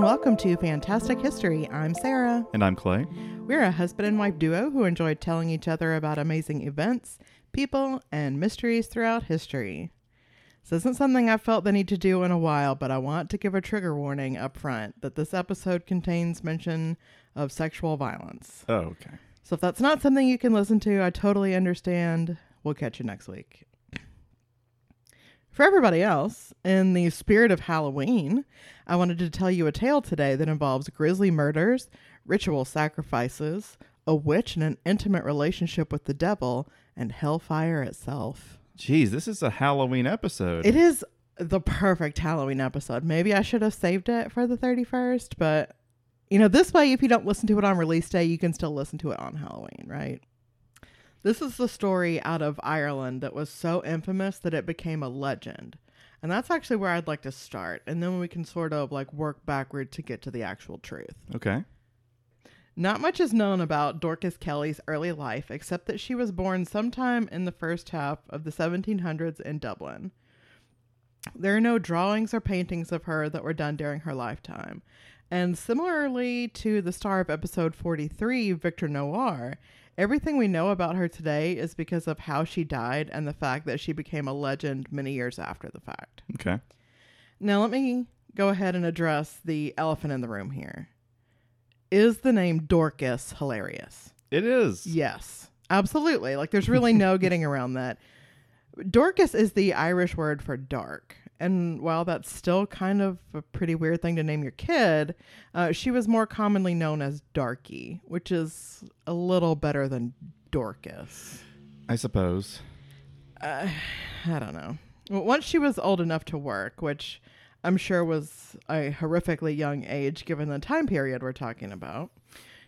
and welcome to Fantastic History. I'm Sarah. And I'm Clay. We're a husband and wife duo who enjoy telling each other about amazing events, people, and mysteries throughout history. This isn't something I've felt the need to do in a while, but I want to give a trigger warning up front that this episode contains mention of sexual violence. Oh, okay. So if that's not something you can listen to, I totally understand. We'll catch you next week. For everybody else, in the spirit of Halloween, I wanted to tell you a tale today that involves grisly murders, ritual sacrifices, a witch in an intimate relationship with the devil, and hellfire itself. Geez, this is a Halloween episode. It is the perfect Halloween episode. Maybe I should have saved it for the 31st, but you know, this way, if you don't listen to it on release day, you can still listen to it on Halloween, right? This is the story out of Ireland that was so infamous that it became a legend. And that's actually where I'd like to start. And then we can sort of like work backward to get to the actual truth. okay. Not much is known about Dorcas Kelly's early life, except that she was born sometime in the first half of the 1700s in Dublin. There are no drawings or paintings of her that were done during her lifetime. And similarly to the star of episode 43, Victor Noir, everything we know about her today is because of how she died and the fact that she became a legend many years after the fact. Okay. Now, let me go ahead and address the elephant in the room here. Is the name Dorcas hilarious? It is. Yes, absolutely. Like, there's really no getting around that. Dorcas is the Irish word for dark. And while that's still kind of a pretty weird thing to name your kid, uh, she was more commonly known as Darky, which is a little better than Dorcas. I suppose. Uh, I don't know. Once she was old enough to work, which I'm sure was a horrifically young age given the time period we're talking about,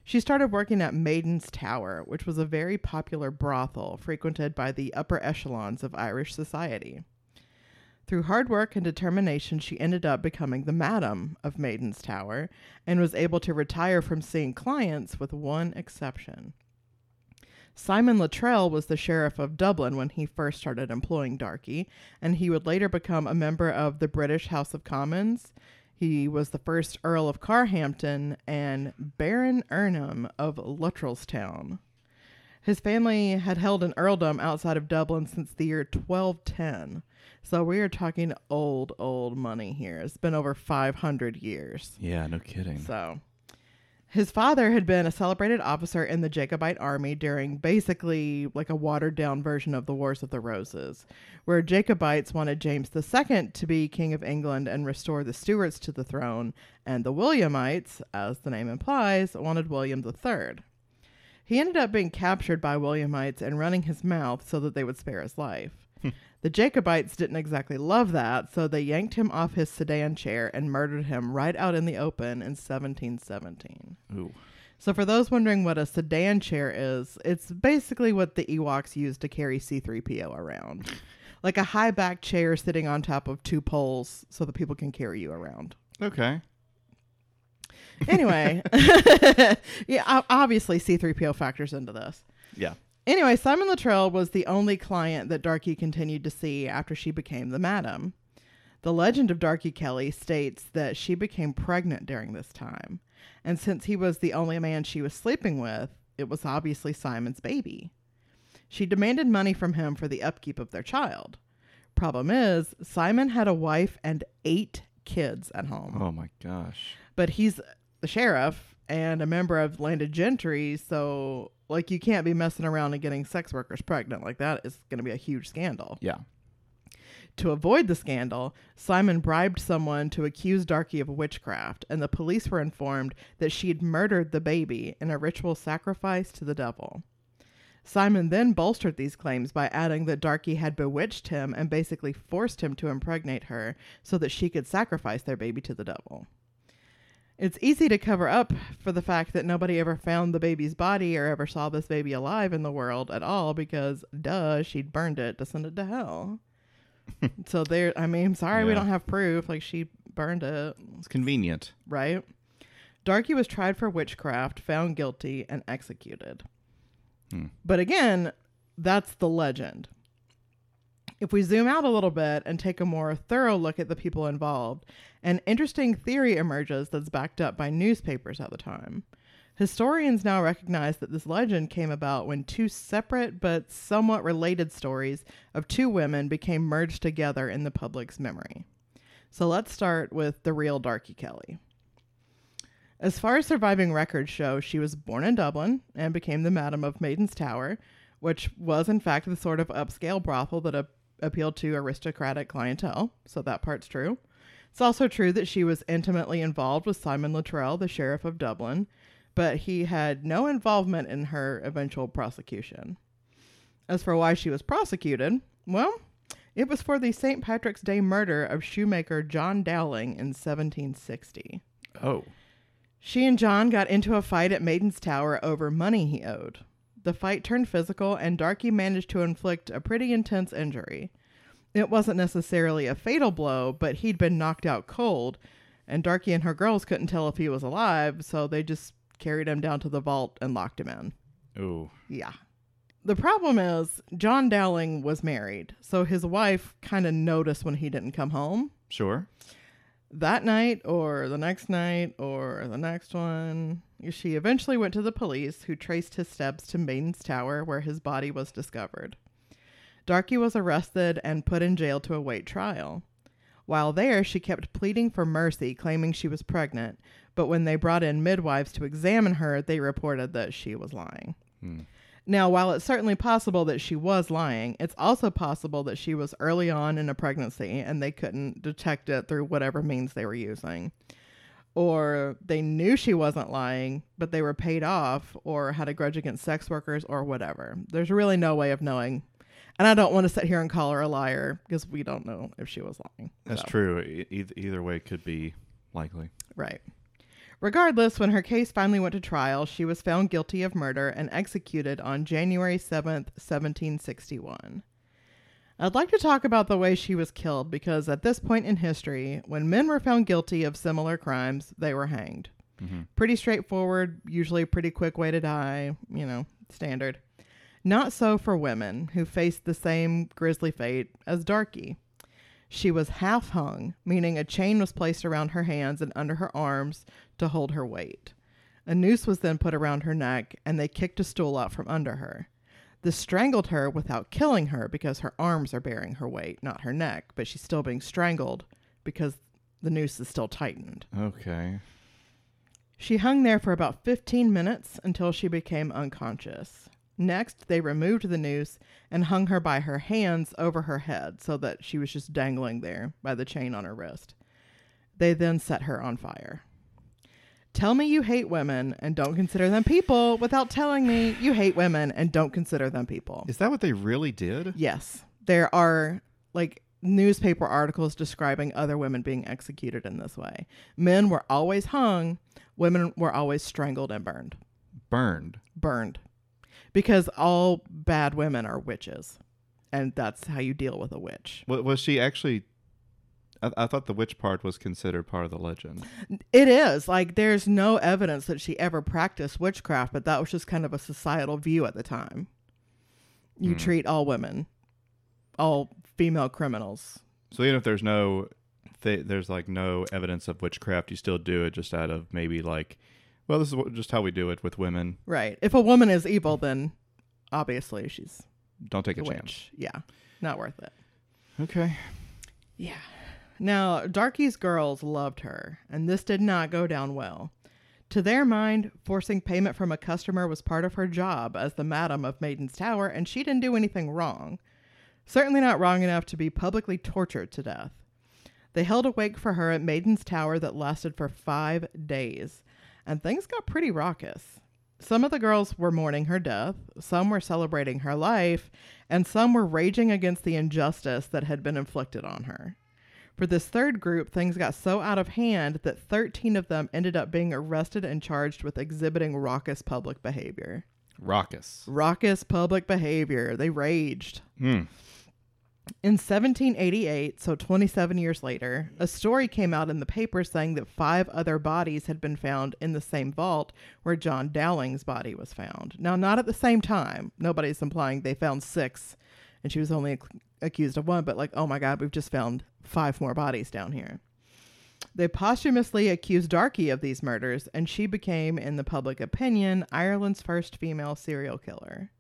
she started working at Maiden's Tower, which was a very popular brothel frequented by the upper echelons of Irish society. Through hard work and determination, she ended up becoming the madam of Maiden's Tower and was able to retire from seeing clients with one exception. Simon Luttrell was the sheriff of Dublin when he first started employing Darky, and he would later become a member of the British House of Commons. He was the first Earl of Carhampton and Baron Irnham of Luttrellstown. His family had held an earldom outside of Dublin since the year 1210. So we are talking old, old money here. It's been over 500 years. Yeah, no kidding. So, his father had been a celebrated officer in the Jacobite army during basically like a watered down version of the Wars of the Roses, where Jacobites wanted James II to be King of England and restore the Stuarts to the throne, and the Williamites, as the name implies, wanted William III. He ended up being captured by Williamites and running his mouth so that they would spare his life. Hmm. The Jacobites didn't exactly love that, so they yanked him off his sedan chair and murdered him right out in the open in 1717. Ooh. So, for those wondering what a sedan chair is, it's basically what the Ewoks used to carry C3PO around. Like a high back chair sitting on top of two poles so that people can carry you around. Okay. Anyway, yeah, obviously C3PO factors into this. Yeah. Anyway, Simon Luttrell was the only client that Darky continued to see after she became the madam. The legend of Darky Kelly states that she became pregnant during this time, and since he was the only man she was sleeping with, it was obviously Simon's baby. She demanded money from him for the upkeep of their child. Problem is, Simon had a wife and eight kids at home Oh my gosh. but he's the sheriff and a member of landed gentry so like you can't be messing around and getting sex workers pregnant like that is going to be a huge scandal Yeah. to avoid the scandal simon bribed someone to accuse darky of witchcraft and the police were informed that she had murdered the baby in a ritual sacrifice to the devil Simon then bolstered these claims by adding that Darky had bewitched him and basically forced him to impregnate her so that she could sacrifice their baby to the devil. It's easy to cover up for the fact that nobody ever found the baby's body or ever saw this baby alive in the world at all because, duh, she'd burned it to send it to hell. so there, I mean, sorry we don't have proof. Like she burned it, It's convenient. right? Darky was tried for witchcraft, found guilty, and executed. Hmm. But again, that's the legend. If we zoom out a little bit and take a more thorough look at the people involved, an interesting theory emerges that's backed up by newspapers at the time. Historians now recognize that this legend came about when two separate but somewhat related stories of two women became merged together in the public's memory. So let's start with the real Darky Kelly. As far as surviving records show, she was born in Dublin and became the Madam of Maiden's Tower, which was in fact the sort of upscale brothel that a- appealed to aristocratic clientele, so that part's true. It's also true that she was intimately involved with Simon Luttrell, the sheriff of Dublin, but he had no involvement in her eventual prosecution. As for why she was prosecuted, well, it was for the St. Patrick's Day murder of shoemaker John Dowling in 1760. Oh. She and John got into a fight at Maiden's Tower over money he owed. The fight turned physical, and Darky managed to inflict a pretty intense injury. It wasn't necessarily a fatal blow, but he'd been knocked out cold, and Darky and her girls couldn't tell if he was alive, so they just carried him down to the vault and locked him in. Ooh. Yeah. The problem is, John Dowling was married, so his wife kind of noticed when he didn't come home Sure. That night or the next night or the next one. She eventually went to the police, who traced his steps to Maiden's Tower, where his body was discovered. Darky was arrested and put in jail to await trial. While there, she kept pleading for mercy, claiming she was pregnant, but when they brought in midwives to examine her, they reported that she was lying. Hmm. Now, while it's certainly possible that she was lying, it's also possible that she was early on in a pregnancy and they couldn't detect it through whatever means they were using. Or they knew she wasn't lying, but they were paid off or had a grudge against sex workers or whatever. There's really no way of knowing. And I don't want to sit here and call her a liar because we don't know if she was lying. That's So. true. E- either, either way could be likely. Right. Regardless, when her case finally went to trial, she was found guilty of murder and executed on January 7th, 1761. I'd like to talk about the way she was killed because at this point in history, when men were found guilty of similar crimes, they were hanged. Mhm. Pretty straightforward, usually a pretty quick way to die, you know, standard. Not so for women who faced the same grisly fate as Darky. She was half hung, meaning a chain was placed around her hands and under her arms to hold her weight. A noose was then put around her neck, and they kicked a stool out from under her. This strangled her without killing her because her arms are bearing her weight, not her neck, but she's still being strangled because the noose is still tightened. Okay. She hung there for about 15 minutes until she became unconscious. Next, they removed the noose and hung her by her hands over her head so that she was just dangling there by the chain on her wrist. They then set her on fire. Tell me you hate women and don't consider them people without telling me you hate women and don't consider them people. Is that what they really did? Yes, there are like newspaper articles describing other women being executed in this way. Men were always hung, women were always strangled and burned. Burned. Burned. Because all bad women are witches. And that's how you deal with a witch. Wa- Was she actually? I, I thought the witch part was considered part of the legend. It is. Like, there's no evidence that she ever practiced witchcraft, but that was just kind of a societal view at the time. You Hmm. treat all women, all female criminals, So even if there's no, th- there's like no evidence of witchcraft, you still do it just out of maybe like, well, this is what, just how we do it with women. Right. If a woman is evil, then obviously she's Don't take a a chance. witch. Yeah. Not worth it. Okay. Yeah. Now, Darky's girls loved her, and this did not go down well. To their mind, forcing payment from a customer was part of her job as the madam of Maiden's Tower, and she didn't do anything wrong. Certainly not wrong enough to be publicly tortured to death. They held a wake for her at Maiden's Tower that lasted for five days, and things got pretty raucous. Some of the girls were mourning her death, some were celebrating her life, and some were raging against the injustice that had been inflicted on her. For this third group, things got so out of hand that 13 of them ended up being arrested and charged with exhibiting raucous public behavior. Raucous. Raucous public behavior. They raged. Hmm. In 1788, so 27 years later, a story came out in the paper saying that five other bodies had been found in the same vault where John Dowling's body was found. Now, not at the same time. Nobody's implying they found six and she was only ac- accused of one, but like, oh my God, we've just found five more bodies down here. They posthumously accused Darky of these murders, and she became, in the public opinion, Ireland's first female serial killer.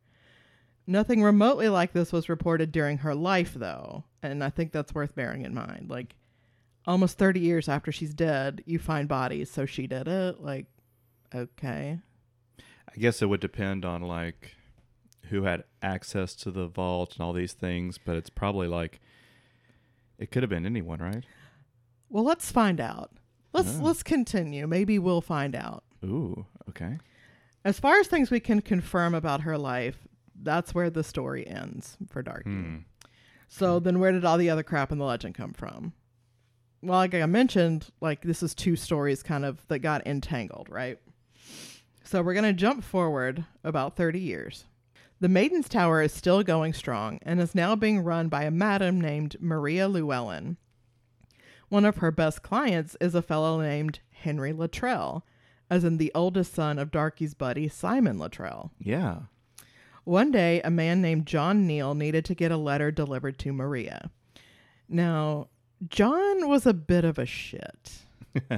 Nothing remotely like this was reported during her life, though, and I think that's worth bearing in mind. Like, almost 30 years after she's dead, you find bodies, so she did it. Like, okay. I guess it would depend on like who had access to the vault and all these things, but it's probably like it could have been anyone, right? Well, let's find out. Let's Oh. let's continue. Maybe we'll find out. Ooh, okay. As far as things we can confirm about her life, that's where the story ends for Darky. Hmm. So then where did all the other crap in the legend come from? Well, like I mentioned, like this is two stories kind of that got entangled, right? So we're going to jump forward about 30 years. The Maiden's Tower is still going strong and is now being run by a madam named Maria Llewellyn. One of her best clients is a fellow named Henry Luttrell, as in the oldest son of Darky's buddy Simon Luttrell. Yeah. One day, a man named John Neal needed to get a letter delivered to Maria. Now, John was a bit of a shit.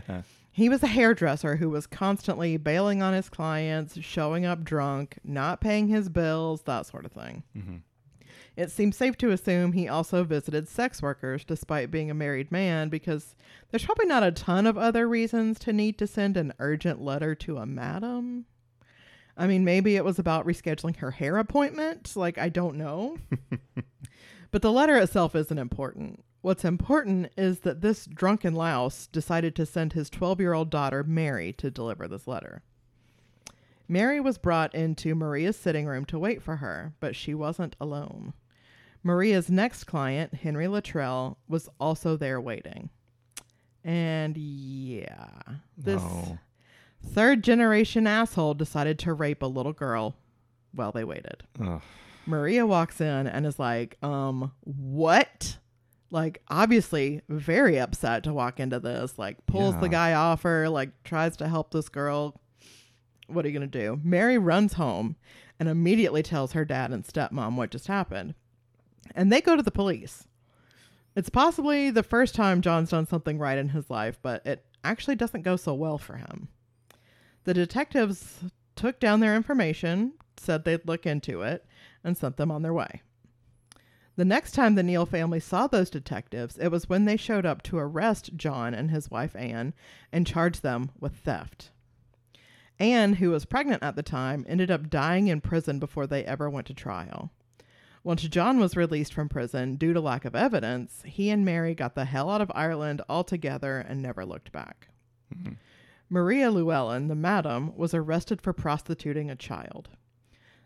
He was a hairdresser who was constantly bailing on his clients, showing up drunk, not paying his bills, that sort of thing. Mhm. It seems safe to assume he also visited sex workers despite being a married man because there's probably not a ton of other reasons to need to send an urgent letter to a madam. I mean, maybe it was about rescheduling her hair appointment. Like, I don't know. but the letter itself isn't important. What's important is that this drunken louse decided to send his 12 year old daughter, Mary, to deliver this letter. Mary was brought into Maria's sitting room to wait for her, but she wasn't alone. Maria's next client, Henry Luttrell, was also there waiting. And yeah, this Oh. Third generation asshole decided to rape a little girl while they waited. Ugh. Maria walks in and is like, um, what? Like, obviously, very upset to walk into this. Like, pulls the guy off her, like, tries to help this girl. What are you going to do? Mary runs home and immediately tells her dad and stepmom what just happened. And they go to the police. It's possibly the first time John's done something right in his life, but it actually doesn't go so well for him. The detectives took down their information, said they'd look into it, and sent them on their way. The next time the Neal family saw those detectives, it was when they showed up to arrest John and his wife Anne and charge them with theft. Anne, who was pregnant at the time, ended up dying in prison before they ever went to trial. Once John was released from prison due to lack of evidence, he and Mary got the hell out of Ireland altogether and never looked back. Mhm. Maria Llewellyn, the madam, was arrested for prostituting a child.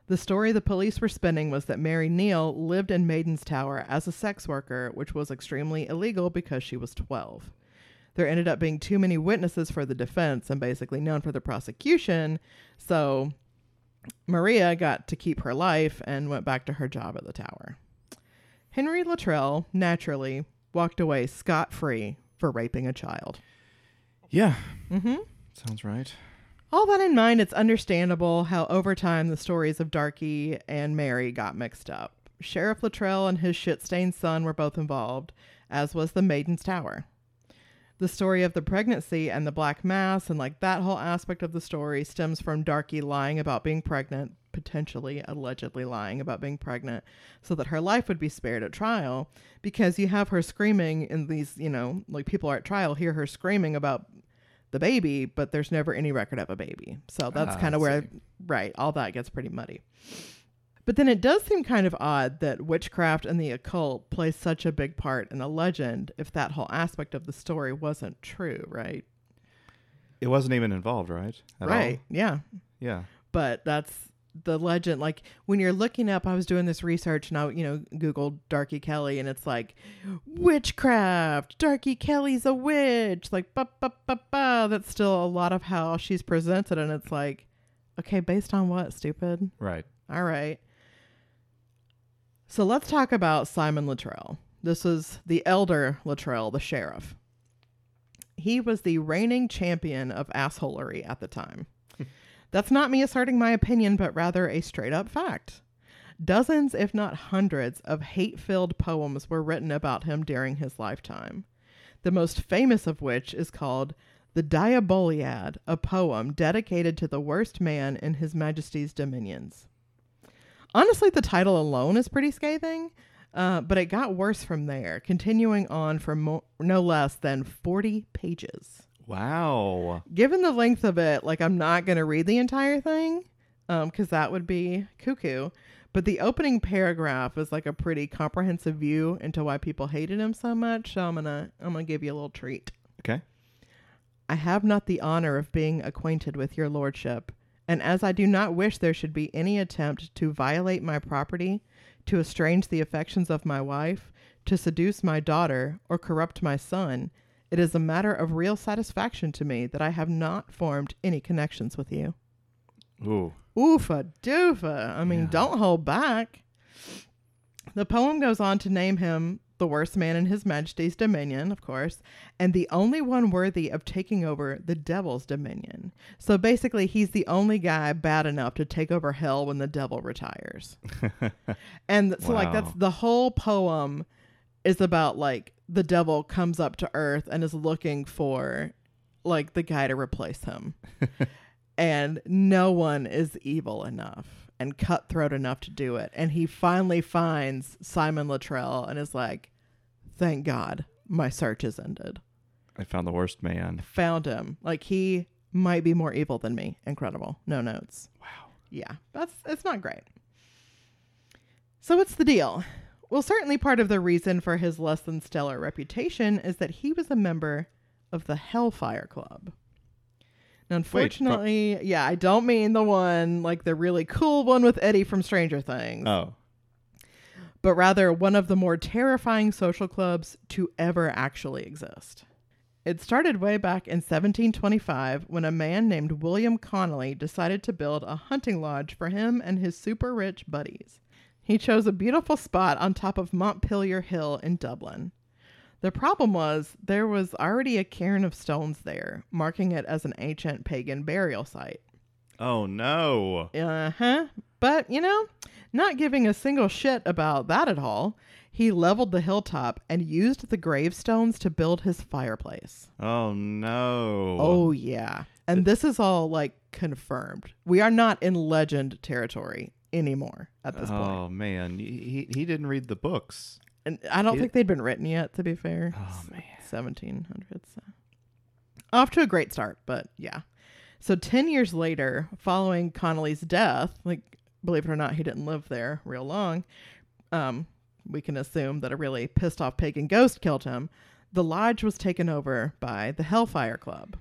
The story the police were spinning was that Mary Neal lived in Maiden's Tower as a sex worker, which was extremely illegal because she was 12. There ended up being too many witnesses for the defense and basically none for the prosecution, so Maria got to keep her life and went back to her job at the tower. Henry Luttrell, naturally, walked away scot free for raping a child. Yeah. Mm-hmm. Sounds right. All that in mind, it's understandable how over time the stories of Darky and Mary got mixed up. Sheriff Luttrell and his shit stained son were both involved, as was the Maiden's Tower. The story of the pregnancy and the black mass and like that whole aspect of the story stems from Darky lying about being pregnant, potentially allegedly lying about being pregnant, so that her life would be spared at trial. Because you have her screaming in these, you know, like people are at trial hear her screaming about the baby, but there's never any record of a baby. So that's Ah, kind of where, see. right, all that gets pretty muddy. But then it does seem kind of odd that witchcraft and the occult play such a big part in the legend if that whole aspect of the story wasn't true, right? It wasn't even involved, right? At all? right. Yeah. Yeah. But that's the legend. Like when you're looking up, I was doing this research and I, you know, Googled Darky Kelly and it's like witchcraft. Darky Kelly's a witch. Like, ba, ba, ba, ba. That's still a lot of how she's presented. And it's like, okay, based on what, stupid? Right. All right. So let's talk about Simon Luttrell. This is the elder Luttrell, the sheriff. He was the reigning champion of assholery at the time. That's not me asserting my opinion, but rather a straight up fact. Dozens, if not hundreds, of hate filled poems were written about him during his lifetime. The most famous of which is called The Diaboliad, a poem dedicated to the worst man in His Majesty's dominions. Honestly, the title alone is pretty scathing, uh, but it got worse from there, continuing on for mo- no less than 40 pages. Wow. Given the length of it, like I'm not going to read the entire thing um, because that would be cuckoo. But the opening paragraph is like a pretty comprehensive view into why people hated him so much. So I'm gonna I'm gonna give you a little treat. Okay. I have not the honor of being acquainted with your lordship, and as I do not wish there should be any attempt to violate my property, to estrange the affections of my wife, to seduce my daughter, or corrupt my son, it is a matter of real satisfaction to me that I have not formed any connections with you. Ooh. Oofa doofa. I mean, Yeah. don't hold back. The poem goes on to name him the worst man in his majesty's dominion, of course, and the only one worthy of taking over the devil's dominion. So basically, he's the only guy bad enough to take over hell when the devil retires. and so, like, that's the whole poem is about like the devil comes up to earth and is looking for like the guy to replace him and no one is evil enough and cutthroat enough to do it. And he finally finds Simon Luttrell and is like, "Thank God, my search is ended. I found the worst man. Found him. Like he might be more evil than me. Incredible. No notes. Wow. Yeah, that's it's not great. So what's the deal? Well, certainly part of the reason for his less than stellar reputation is that he was a member of the Hellfire Club. Now, unfortunately, yeah, I don't mean the one like the really cool one with Eddie from Stranger Things, Oh. but rather one of the more terrifying social clubs to ever actually exist. It started way back in 1725 when a man named William Connolly decided to build a hunting lodge for him and his super rich buddies. He chose a beautiful spot on top of Montpelier Hill in Dublin. The problem was there was already a cairn of stones there, marking it as an ancient pagan burial site. Oh no. Uh huh. But, you know, not giving a single shit about that at all, he leveled the hilltop and used the gravestones to build his fireplace. Oh no. Oh, yeah. And this is all like confirmed. We are not in legend territory anymore at this point. Oh man, he he didn't read the books. And I don't It- think they'd been written yet, to be fair. Oh man. 1700s. So. Off to a great start, but yeah. So 10 years later, following Connolly's death, like believe it or not, he didn't live there real long. Um, we can assume that a really pissed off pagan ghost killed him. The lodge was taken over by the Hellfire Club.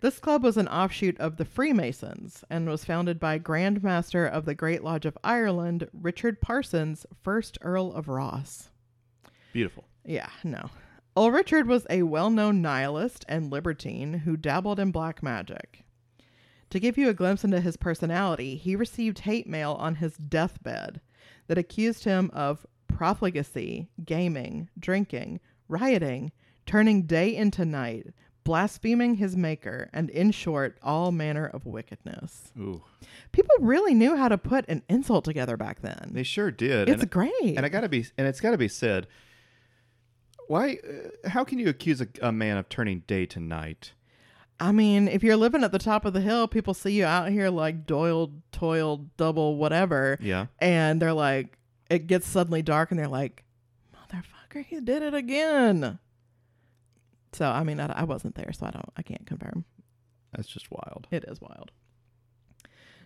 This club was an offshoot of the Freemasons and was founded by Grand Master of the Great Lodge of Ireland, Richard Parsons, 1st Earl of Rosse. Beautiful. Yeah, no. Old Richard was a well known nihilist and libertine who dabbled in black magic. To give you a glimpse into his personality, he received hate mail on his deathbed that accused him of profligacy, gaming, drinking, rioting, turning day into night, blaspheming his maker, and in short, all manner of wickedness. Ooh. People really knew how to put an insult together back then. They sure did. it's and, great. and I gotta be and it's gotta be said. Why? Uh, how can you accuse a, a man of turning day to night? I mean, if you're living at the top of the hill, people see you out here like doiled, toiled, double, whatever, Yeah. and they're like, it gets suddenly dark, and they're like, "Motherfucker, he did it again." So, I mean, I, I wasn't there, so I don't, I can't confirm. That's just wild. It is wild.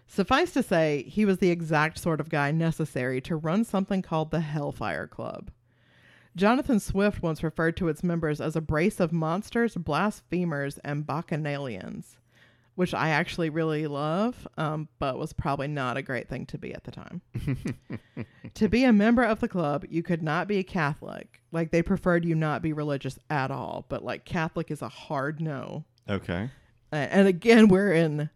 Suffice to say, he was the exact sort of guy necessary to run something called the Hellfire Club. Jonathan Swift once referred to its members as a brace of monsters, blasphemers, and bacchanalians, which I actually really love, um, but was probably not a great thing to be at the time. to be a member of the club, you could not be a Catholic. Like, they preferred you not be religious at all, but like, Catholic is a hard no. Okay. Uh, and again, we're in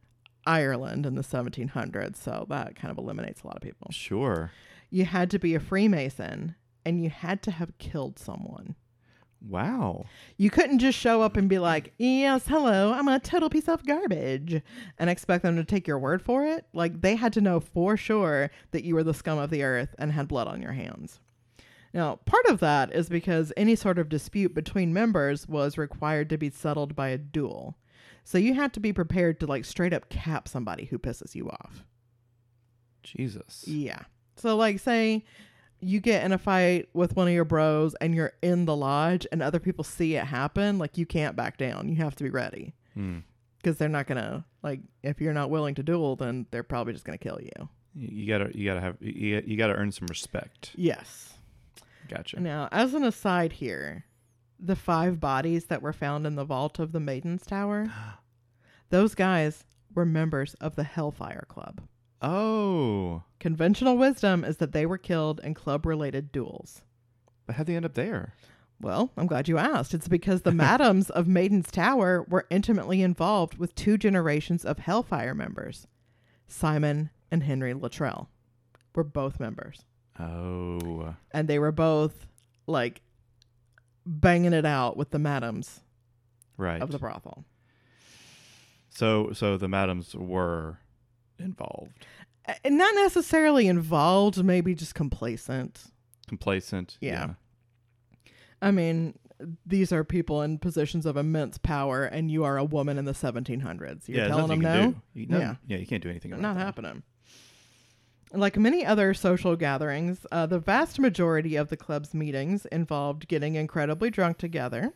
Ireland in the 1700s, so that kind of eliminates a lot of people. Sure. You had to be a Freemason and you had to have killed someone. Wow. You couldn't just show up and be like, "Yes, hello, I'm a total piece of garbage," and expect them to take your word for it. Like they had to know for sure that you were the scum of the earth and had blood on your hands. Now, part of that is because any sort of dispute between members was required to be settled by a duel. So you had to be prepared to like straight up cap somebody who pisses you off. Jesus. Yeah. So like say you get in a fight with one of your bros and you're in the lodge and other people see it happen, like you can't back down. You have to be ready Hmm. because they're not gonna like if you're not willing to duel, then they're probably just gonna kill you. You you gotta, you gotta have, you, you gotta earn some respect. Yes. Gotcha. Now, as an aside here, the five bodies that were found in the vault of the Maiden's Tower, those guys were members of the Hellfire Club. Oh, Conventional wisdom is that they were killed in club-related duels. but how'd they end up there? Well, I'm glad you asked. It's because the madams of Maiden's Tower were intimately involved with two generations of Hellfire members. Simon and Henry Luttrell were both members. Oh, And they were both like banging it out with the madams right. of the brothel. so, so the madams were involved, Uh, And not necessarily involved, maybe just complacent. complacent. Yeah. I mean, these are people in positions of immense power, and you are a woman in the 1700s. You're yeah. telling them you no? You, no, Yeah. yeah. You can't do anything about not that. happening. Like many other social gatherings, uh, the vast majority of the club's meetings involved getting incredibly drunk together.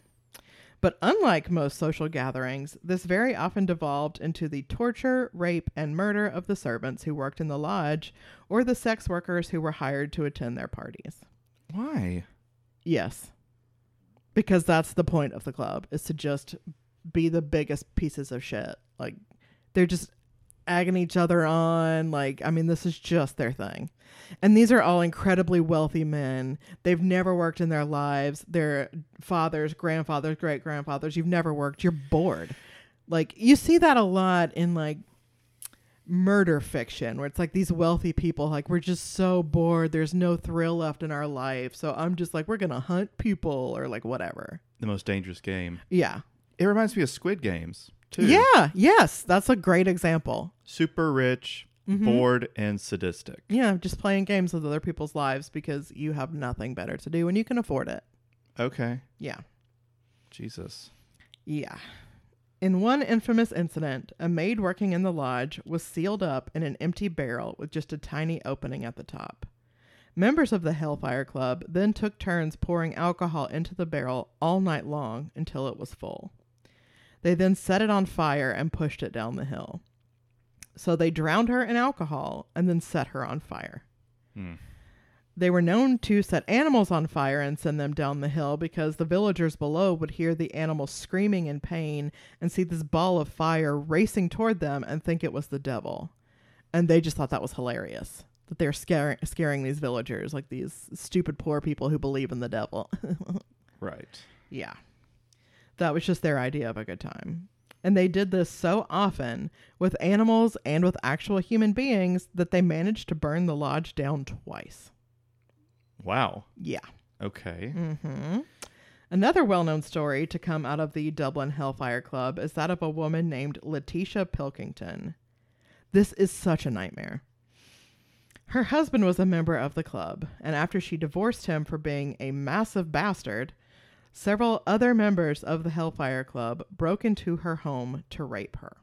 But unlike most social gatherings, this very often devolved into the torture, rape, and murder of the servants who worked in the lodge or the sex workers who were hired to attend their parties. Why? Yes. Because that's the point of the club is to just be the biggest pieces of shit. Like they're just agging each other on. Like, I mean, this is just their thing. And these are all incredibly wealthy men. They've never worked in their lives. Their fathers, grandfathers, great grandfathers. You've never worked. You're bored. Like, you see that a lot in like murder fiction where it's like these wealthy people like we're just so bored there's no thrill left in our life so i'm just like we're gonna hunt people or like whatever The most dangerous game. yeah It reminds me of Squid Games too. yeah yes that's a great example Super rich, Mhm. bored, and sadistic. yeah just playing games with other people's lives because you have nothing better to do and you can afford it Okay. yeah Jesus. yeah in one infamous incident a maid working in the lodge was sealed up in an empty barrel with just a tiny opening at the top Members of the Hellfire Club then took turns pouring alcohol into the barrel all night long until it was full. They then set it on fire and pushed it down the hill. So they drowned her in alcohol and then set her on fire. Hmm. They were known to set animals on fire and send them down the hill because the villagers below would hear the animals screaming in pain and see this ball of fire racing toward them and think it was the devil. And they just thought that was hilarious that they're scaring, scaring these villagers, like these stupid poor people who believe in the devil. Right. yeah. That was just their idea of a good time. And they did this so often with animals and with actual human beings that they managed to burn the lodge down twice. Wow. Yeah. Okay. Mm-hmm. Another well known story to come out of the Dublin Hellfire Club is that of a woman named Letitia Pilkington. This is such a nightmare. Her husband was a member of the club, and after she divorced him for being a massive bastard, several other members of the Hellfire Club broke into her home to rape her.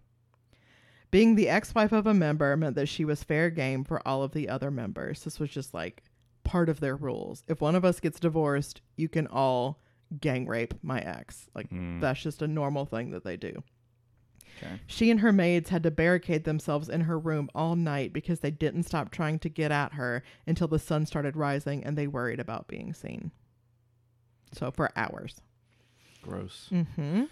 Being the ex wife of a member meant that she was fair game for all of the other members. This was just like part of their rules. If one of us gets divorced, you can all gang rape my ex. Like Hmm. that's just a normal thing that they do. Okay. She and her maids had to barricade themselves in her room all night because they didn't stop trying to get at her until the sun started rising and they worried about being seen. So for hours. Gross. Mm-hmm.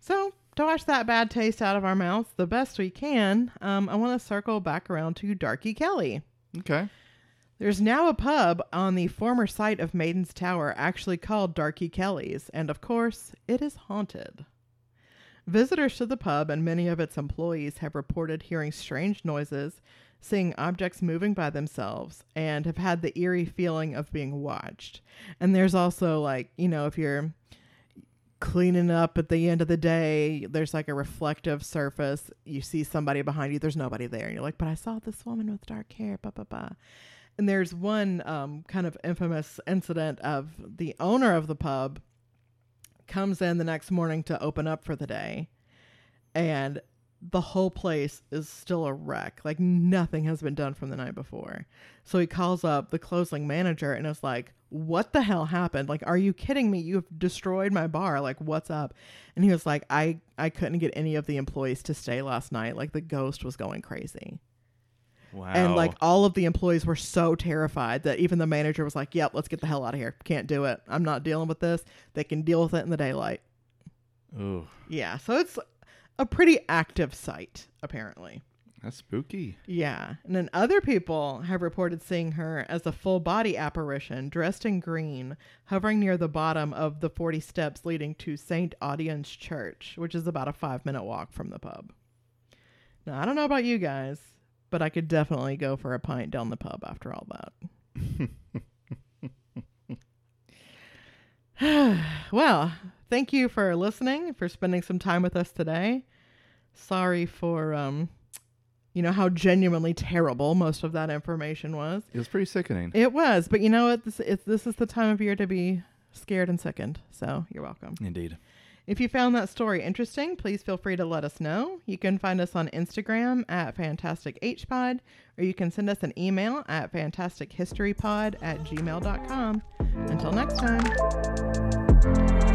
So to wash that bad taste out of our mouths the best we can, um, I want to circle back around to Darky Kelly. Okay. There's now a pub on the former site of Maiden's Tower actually called Darky Kelly's, and of course, it is haunted. Visitors to the pub and many of its employees have reported hearing strange noises, seeing objects moving by themselves and have had the eerie feeling of being watched. And there's also like, you know, if you're cleaning up at the end of the day, there's like a reflective surface. You see somebody behind you, there's nobody there. And you're like, but I saw this woman with dark hair, blah, blah, blah. And there's one um, kind of infamous incident of the owner of the pub comes in the next morning to open up for the day. And the whole place is still a wreck. Like nothing has been done from the night before. So he calls up the closing manager and is like, What the hell happened? Like, are you kidding me? You've destroyed my bar. Like, what's up? And he was like, I, I couldn't get any of the employees to stay last night. Like the ghost was going crazy. Wow. And like all of the employees were so terrified that even the manager was like, Yep, let's get the hell out of here. Can't do it. I'm not dealing with this. They can deal with it in the daylight. Ooh, Yeah. So it's a pretty active site, apparently. that's spooky. Yeah. And then other people have reported seeing her as a full body apparition dressed in green, hovering near the bottom of the 40 steps leading to St. Audoen's Church, which is about a five minute walk from the pub. Now, I don't know about you guys, but I could definitely go for a pint down the pub after all that. well, thank you for listening, for spending some time with us today. Sorry for um you know how genuinely terrible most of that information was. It was pretty sickening. It was, but you know what? This it's, this is the time of year to be scared and sickened. So you're welcome. Indeed. If you found that story interesting, please feel free to let us know. You can find us on Instagram at FantasticHPod, or you can send us an email at fantastichistorypod at gmail.com. Until next time.